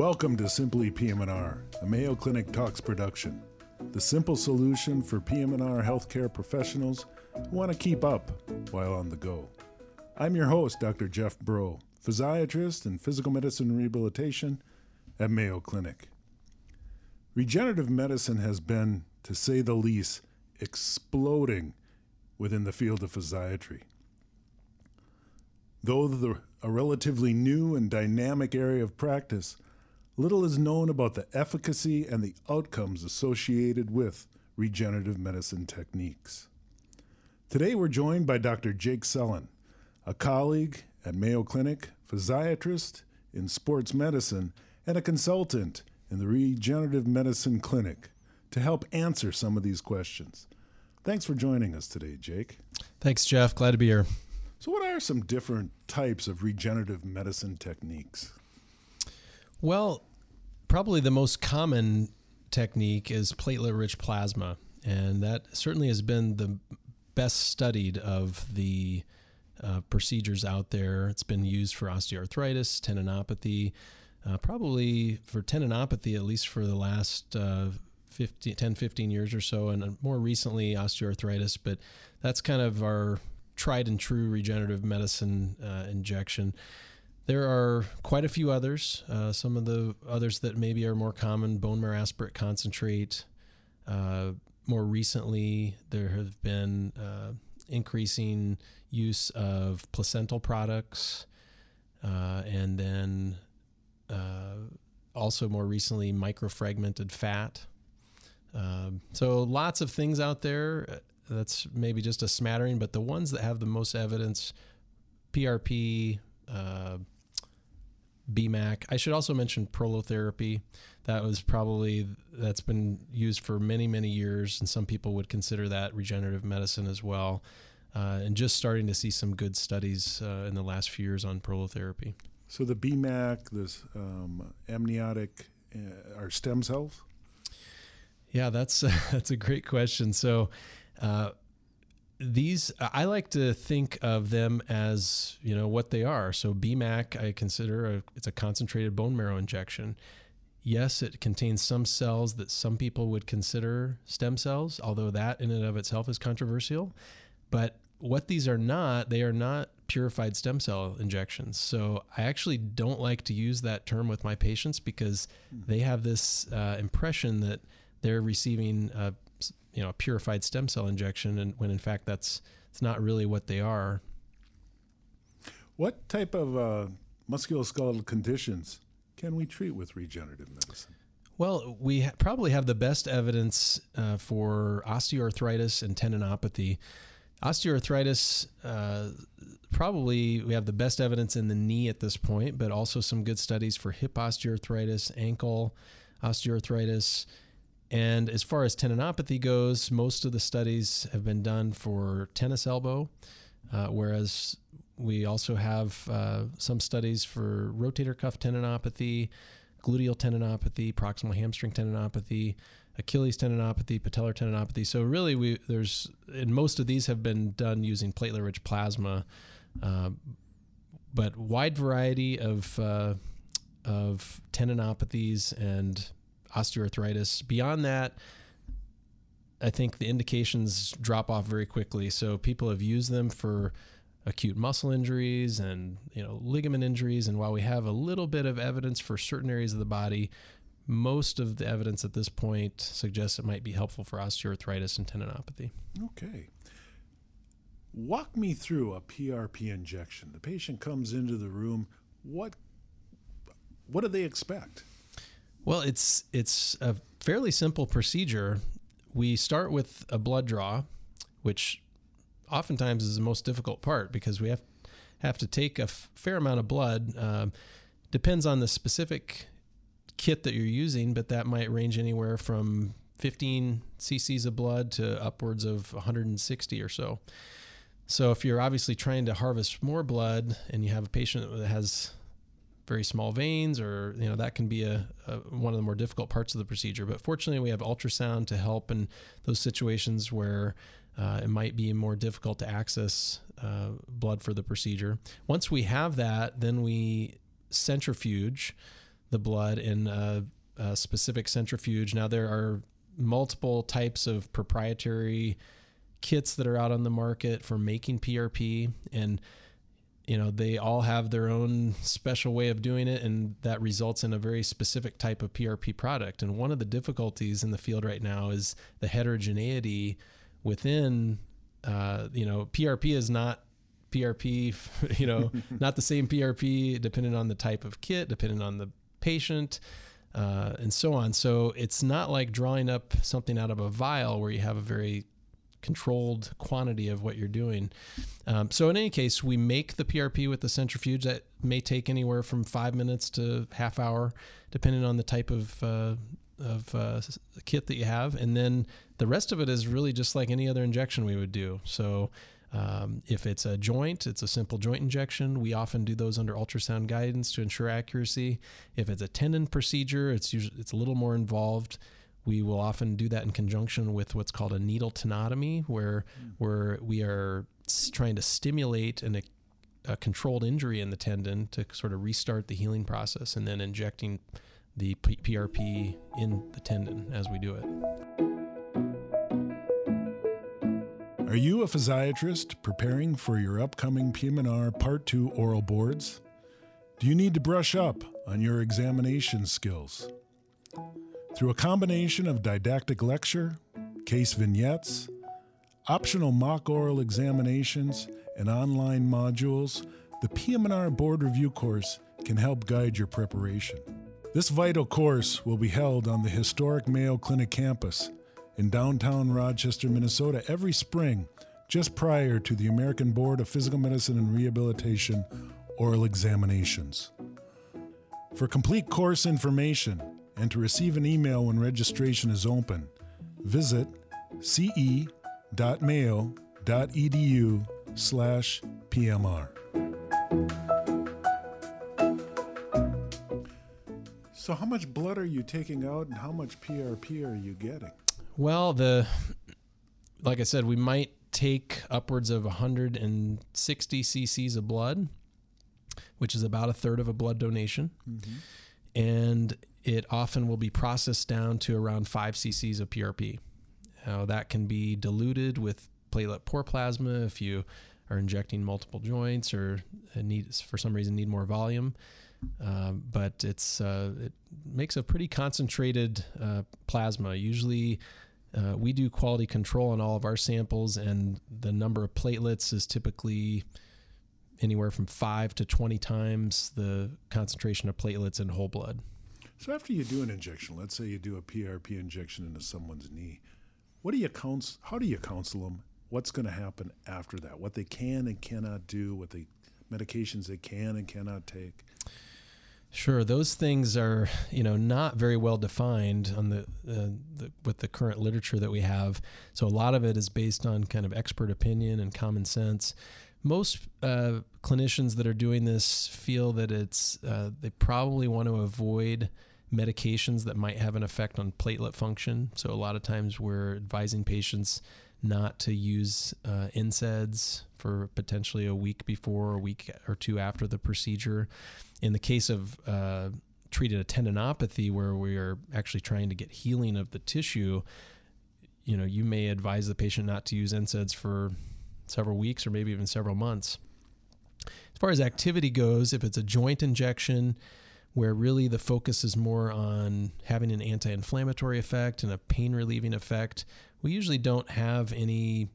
Welcome to Simply PM&R, a Mayo Clinic Talks production. The simple solution for PM&R healthcare professionals who want to keep up while on the go. I'm your host, Dr. Jeff Bro, physiatrist and physical medicine and rehabilitation at Mayo Clinic. Regenerative medicine has been, to say the least, exploding within the field of physiatry. Though the, a relatively new and dynamic area of practice, little is known about the efficacy and the outcomes associated with regenerative medicine techniques. Today we're joined by Dr. Jake Sellon, a colleague at Mayo Clinic, physiatrist in sports medicine, and a consultant in the Regenerative Medicine Clinic to help answer some of these questions. Thanks for joining us today, Jake. Thanks, Jeff. Glad to be here. So, what are some different types of regenerative medicine techniques? Well, probably the most common technique is platelet rich plasma, and that certainly has been the best studied of the uh, procedures out there. It's been used for osteoarthritis, tendinopathy, uh, probably for tendinopathy, at least for the last uh, 15, 10, 15 years or so, and uh, more recently osteoarthritis. But that's kind of our tried and true regenerative medicine uh, injection. There are quite a few others. Uh, some of the others that maybe are more common bone marrow aspirate concentrate. Uh, more recently, there have been uh, increasing use of placental products, uh, and then uh, also more recently, microfragmented fat. Um, so lots of things out there. That's maybe just a smattering, but the ones that have the most evidence, PRP, uh, BMAC. I should also mention prolotherapy. That was probably that's been used for many many years, and some people would consider that regenerative medicine as well. Uh, and just starting to see some good studies uh, in the last few years on prolotherapy. So the BMAC, this um, amniotic, uh, are stem cells. Yeah, that's that's a great question. So. Uh, these I like to think of them as you know what they are. So BMAC I consider a, it's a concentrated bone marrow injection. Yes, it contains some cells that some people would consider stem cells, although that in and of itself is controversial. But what these are not, they are not purified stem cell injections. So I actually don't like to use that term with my patients because they have this uh, impression that they're receiving a you know a purified stem cell injection, and when in fact that's it's not really what they are. What type of uh, musculoskeletal conditions can we treat with regenerative medicine? Well, we ha- probably have the best evidence uh, for osteoarthritis and tendinopathy. Osteoarthritis, uh, probably we have the best evidence in the knee at this point, but also some good studies for hip osteoarthritis, ankle osteoarthritis, and as far as tendinopathy goes, most of the studies have been done for tennis elbow, uh, whereas we also have uh, some studies for rotator cuff tendinopathy, gluteal tendinopathy, proximal hamstring tendinopathy, Achilles tendinopathy, patellar tendinopathy. So really, we there's and most of these have been done using platelet-rich plasma, uh, but wide variety of uh, of tendinopathies and osteoarthritis. Beyond that, I think the indications drop off very quickly. So people have used them for acute muscle injuries and you know ligament injuries and while we have a little bit of evidence for certain areas of the body most of the evidence at this point suggests it might be helpful for osteoarthritis and tendinopathy Okay. Walk me through a PRP injection. The patient comes into the room. What what do they expect? Well, it's it's a fairly simple procedure. We start with a blood draw, which oftentimes is the most difficult part because we have have to take a f- fair amount of blood. Um, depends on the specific kit that you're using, but that might range anywhere from 15 cc's of blood to upwards of 160 or so. So if you're obviously trying to harvest more blood and you have a patient that has very small veins or you know that can be a, a, one of the more difficult parts of the procedure but fortunately we have ultrasound to help in those situations where uh, it might be more difficult to access uh, blood for the procedure once we have that then we centrifuge the blood in a, a specific centrifuge. Now there are multiple types of proprietary kits that are out on the market for making PRP and you know they all have their own special way of doing it and that results in a very specific type of PRP product. And one of the difficulties in the field right now is the heterogeneity within uh, you know PRP is not PRP you know not the same PRP depending on the type of kit depending on the patient uh, and so on. So it's not like drawing up something out of a vial where you have a very controlled quantity of what you're doing. Um, so in any case, we make the PRP with the centrifuge that may take anywhere from five minutes to half hour, depending on the type of uh, of uh, kit that you have, and then the rest of it is really just like any other injection we would do. So. Um, if it's a joint, it's a simple joint injection. We often do those under ultrasound guidance to ensure accuracy. If it's a tendon procedure, it's usually it's a little more involved. We will often do that in conjunction with what's called a needle tenotomy, where mm. where we are trying to stimulate an, a controlled injury in the tendon to sort of restart the healing process, and then injecting the P- PRP in the tendon as we do it. Are you a physiatrist preparing for your upcoming PM&R Part 2 oral boards? Do you need to brush up on your examination skills? Through a combination of didactic lecture, case vignettes, optional mock oral examinations, and online modules, the PM&R Board Review course can help guide your preparation. This vital course will be held on the historic Mayo Clinic campus in downtown Rochester, Minnesota every spring, just prior to the American Board of Physical Medicine and Rehabilitation oral examinations. For complete course information, and to receive an email when registration is open, visit ce.mayo.edu slash PMR. So, how much blood are you taking out, and how much PRP are you getting? Well, the like I said, we might take upwards of 160 cc's of blood, which is about a third of a blood donation. Mm-hmm. And it often will be processed down to around 5 cc's of PRP. Now, that can be diluted with platelet poor plasma if you are injecting multiple joints or need for some reason need more volume. Um, but it's uh, it makes a pretty concentrated uh, plasma. Usually, uh, we do quality control on all of our samples, and the number of platelets is typically anywhere from five to twenty times the concentration of platelets in whole blood. So after you do an injection, let's say you do a PRP injection into someone's knee, what do you counsel? How do you counsel them? What's going to happen after that? What they can and cannot do? What the medications they can and cannot take? Sure, those things are you know not very well defined on the, uh, the, with the current literature that we have. So a lot of it is based on kind of expert opinion and common sense. Most uh, clinicians that are doing this feel that it's uh, they probably want to avoid medications that might have an effect on platelet function. So a lot of times we're advising patients not to use uh, NSAIDs for potentially a week before, a week or two after the procedure. In the case of uh, treated a tendinopathy where we are actually trying to get healing of the tissue, you know, you may advise the patient not to use NSAIDs for several weeks or maybe even several months. As far as activity goes, if it's a joint injection, where really the focus is more on having an anti inflammatory effect and a pain relieving effect. We usually don't have any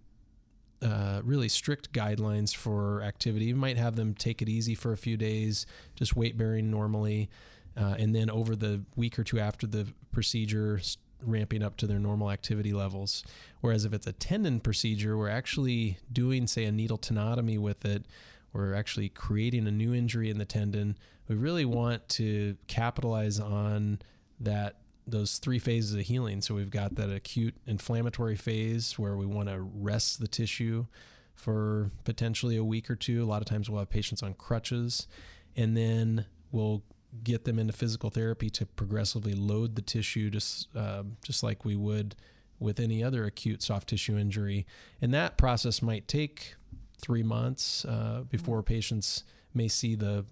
uh, really strict guidelines for activity. We might have them take it easy for a few days, just weight bearing normally, uh, and then over the week or two after the procedure, ramping up to their normal activity levels. Whereas if it's a tendon procedure, we're actually doing, say, a needle tenotomy with it. We're actually creating a new injury in the tendon we really want to capitalize on that those three phases of healing. So we've got that acute inflammatory phase where we want to rest the tissue for potentially a week or two. A lot of times we'll have patients on crutches, and then we'll get them into physical therapy to progressively load the tissue, just uh, just like we would with any other acute soft tissue injury. And that process might take three months uh, before patients may see the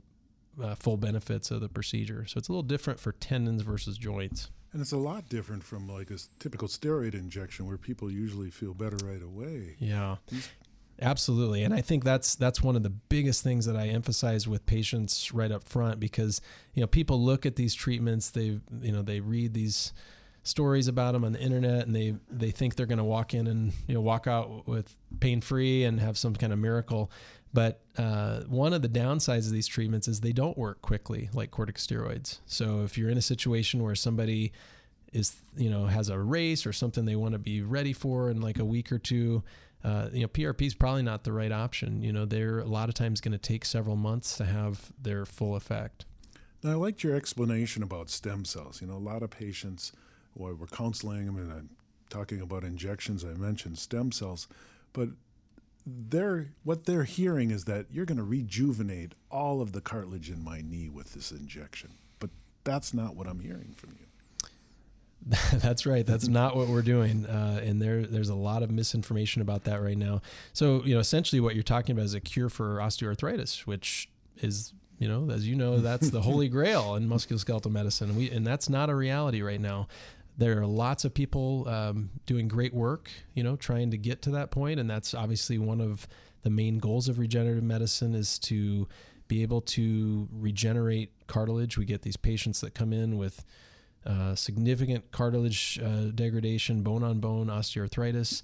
uh, full benefits of the procedure. So it's a little different for tendons versus joints. And it's a lot different from like a typical steroid injection where people usually feel better right away. Yeah. Absolutely. And I think that's that's one of the biggest things that I emphasize with patients right up front because you know people look at these treatments, they you know, they read these stories about them on the internet and they they think they're going to walk in and you know walk out with pain free and have some kind of miracle. But uh, one of the downsides of these treatments is they don't work quickly like corticosteroids. So if you're in a situation where somebody is you know has a race or something they want to be ready for in like a week or two uh, you know PRP is probably not the right option. You know they're a lot of times going to take several months to have their full effect. Now I liked your explanation about stem cells. You know a lot of patients or we're counseling them and I'm talking about injections. I mentioned stem cells, but they're what they're hearing is that you're going to rejuvenate all of the cartilage in my knee with this injection. But that's not what I'm hearing from you. That's right. That's not what we're doing, uh, and there there's a lot of misinformation about that right now. So you know, essentially, what you're talking about is a cure for osteoarthritis, which is you know, as you know, that's the holy grail in musculoskeletal medicine. And we and that's not a reality right now there are lots of people um, doing great work, you know, trying to get to that point, and that's obviously one of the main goals of regenerative medicine is to be able to regenerate cartilage. We get these patients that come in with uh, significant cartilage uh, degradation, bone on bone osteoarthritis.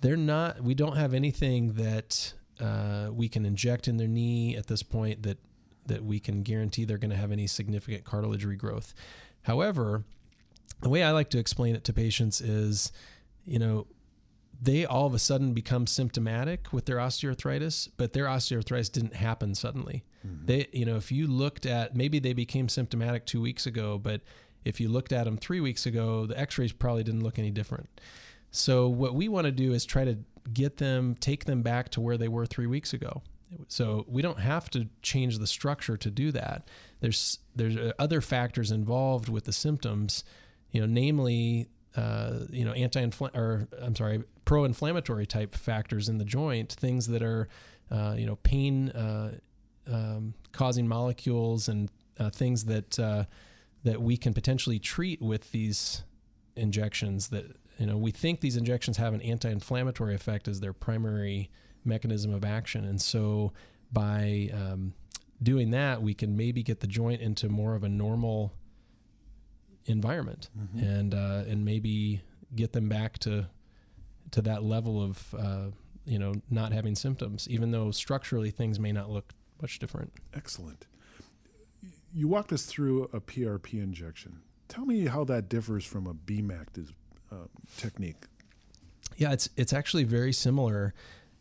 They're not. We don't have anything that uh, we can inject in their knee at this point that that we can guarantee they're going to have any significant cartilage regrowth. However, the way I like to explain it to patients is, you know, they all of a sudden become symptomatic with their osteoarthritis, but their osteoarthritis didn't happen suddenly. Mm-hmm. They, you know, if you looked at maybe they became symptomatic two weeks ago, but if you looked at them three weeks ago, the x-rays probably didn't look any different. So what we want to do is try to get them, take them back to where they were three weeks ago. So we don't have to change the structure to do that. There's there's other factors involved with the symptoms you know, namely, uh, you know, anti or I'm sorry, pro-inflammatory type factors in the joint, things that are, uh, you know, pain uh, um, causing molecules and uh, things that uh, that we can potentially treat with these injections. That you know, we think these injections have an anti-inflammatory effect as their primary mechanism of action, and so by um, doing that, we can maybe get the joint into more of a normal environment mm-hmm. and uh, and maybe get them back to to that level of uh, you know not having symptoms, even though structurally things may not look much different. Excellent. You walked us through a PRP injection. Tell me how that differs from a BMAC uh, technique. Yeah, it's it's actually very similar.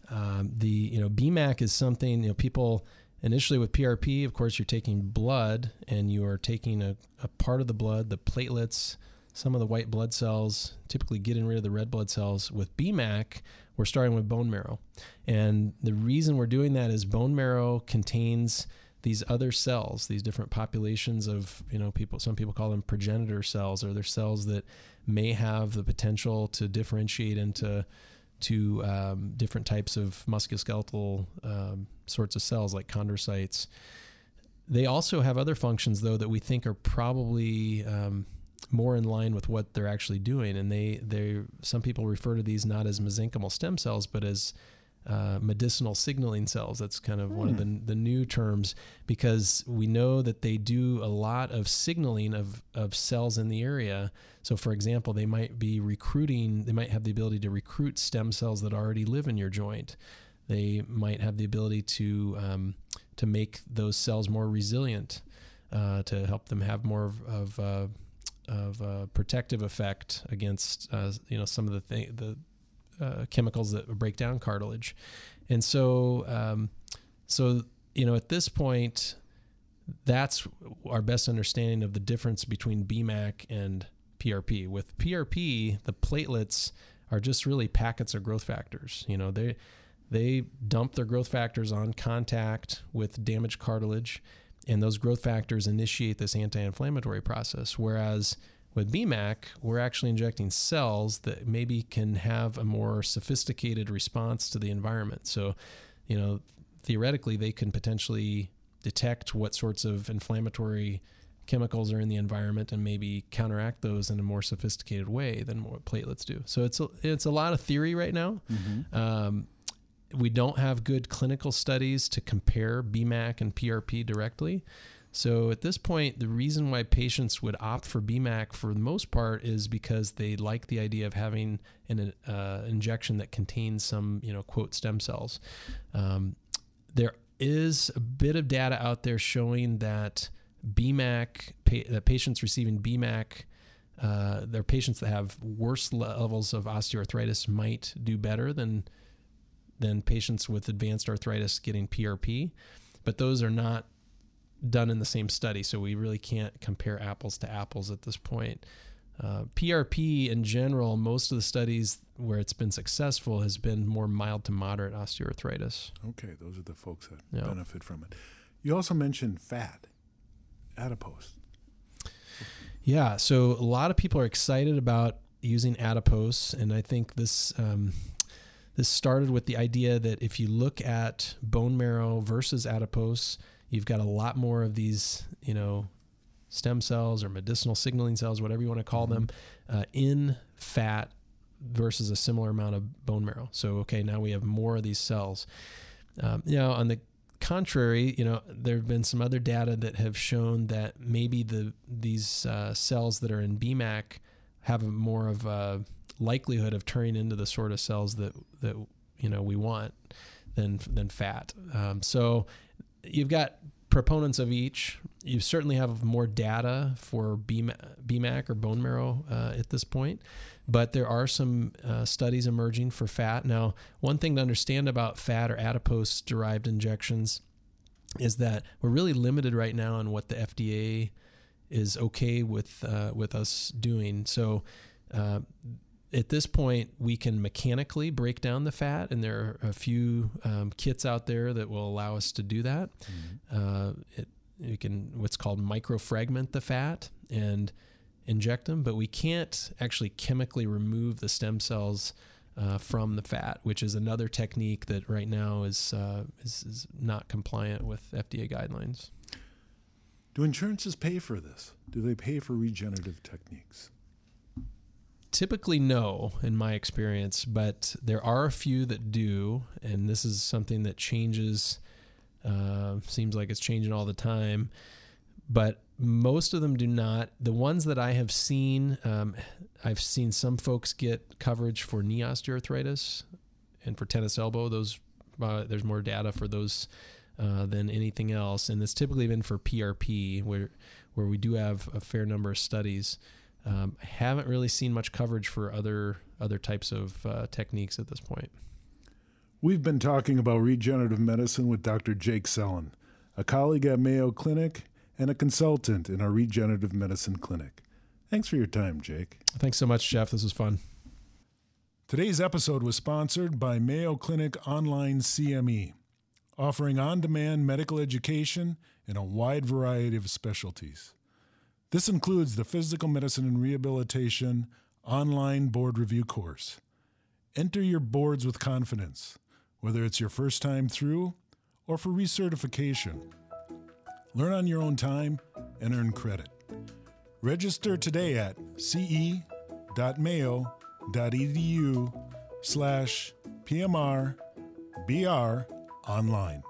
Um, the you know BMAC is something you know people Initially, with PRP, of course, you're taking blood and you are taking a, a part of the blood, the platelets, some of the white blood cells, typically getting rid of the red blood cells. With BMAC, we're starting with bone marrow. And the reason we're doing that is bone marrow contains these other cells, these different populations of, you know, people, some people call them progenitor cells, or they're cells that may have the potential to differentiate into to um, different types of musculoskeletal um, sorts of cells like chondrocytes. They also have other functions though that we think are probably um, more in line with what they're actually doing, and they they some people refer to these not as mesenchymal stem cells but as uh, medicinal signaling cells. That's kind of hmm. one of the, hmm. the new terms because we know that they do a lot of signaling of, of cells in the area. So, for example, they might be recruiting, they might have the ability to recruit stem cells that already live in your joint. They might have the ability to, um, to make those cells more resilient, uh, to help them have more of, of uh, of a protective effect against uh, you know some of the th- the uh, chemicals that break down cartilage. And so, um, so you know, at this point, that's our best understanding of the difference between BMAC and PRP. With PRP, the platelets are just really packets of growth factors. You know, they they dump their growth factors on contact with damaged cartilage, and those growth factors initiate this anti-inflammatory process. Whereas with BMAC, we're actually injecting cells that maybe can have a more sophisticated response to the environment. So, you know, theoretically, they can potentially detect what sorts of inflammatory chemicals are in the environment and maybe counteract those in a more sophisticated way than what platelets do. So it's a, it's a lot of theory right now. Mm-hmm. Um, we don't have good clinical studies to compare BMAC and PRP directly. So at this point, the reason why patients would opt for BMAC for the most part is because they like the idea of having an uh, injection that contains some, you know, quote stem cells. Um, there is a bit of data out there showing that BMAC, pa- that patients receiving BMAC, uh, their patients that have worse levels of osteoarthritis might do better than than patients with advanced arthritis getting PRP, but those are not done in the same study, so we really can't compare apples to apples at this point. Uh, PRP in general, most of the studies where it's been successful has been more mild to moderate osteoarthritis. Okay, those are the folks that yeah. benefit from it. You also mentioned fat, adipose. Yeah, so a lot of people are excited about using adipose, and I think this um, this started with the idea that if you look at bone marrow versus adipose, you've got a lot more of these, you know, stem cells or medicinal signaling cells, whatever you want to call mm-hmm. them, uh, in fat versus a similar amount of bone marrow. So, okay, now we have more of these cells. Um, you know, on the contrary, you know, there have been some other data that have shown that maybe the these uh, cells that are in BMAC have more of a likelihood of turning into the sort of cells that that you know we want than than fat. Um, so you've got proponents of each. You certainly have more data for BMAC or bone marrow uh, at this point, but there are some uh, studies emerging for fat. Now, one thing to understand about fat or adipose derived injections is that we're really limited right now on what the FDA is okay with uh, with us doing. So uh, at this point, we can mechanically break down the fat, and there are a few um, kits out there that will allow us to do that. Mm-hmm. Uh, it, you can what's called microfragment the fat and inject them, but we can't actually chemically remove the stem cells uh, from the fat, which is another technique that right now is, uh, is, is not compliant with FDA guidelines. Do insurances pay for this? Do they pay for regenerative techniques? Typically no in my experience but there are a few that do and this is something that changes uh, seems like it's changing all the time but most of them do not. The ones that i have seen um, i've seen some folks get coverage for knee osteoarthritis and for tennis elbow. Those uh, there's more data for those uh, than anything else and it's typically been for prp where where we do have a fair number of studies um, haven't really seen much coverage for other other types of uh, techniques at this point. We've been talking about regenerative medicine with Dr. Jake Sellon, a colleague at Mayo Clinic and a consultant in our regenerative medicine clinic. Thanks for your time, Jake. Thanks so much, Jeff. This was fun. Today's episode was sponsored by Mayo Clinic Online CME, offering on demand medical education in a wide variety of specialties. This includes the Physical Medicine and Rehabilitation online board review course. Enter your boards with confidence, whether it's your first time through or for recertification. Learn on your own time and earn credit. Register today at ce.mayo.edu slash PMR online.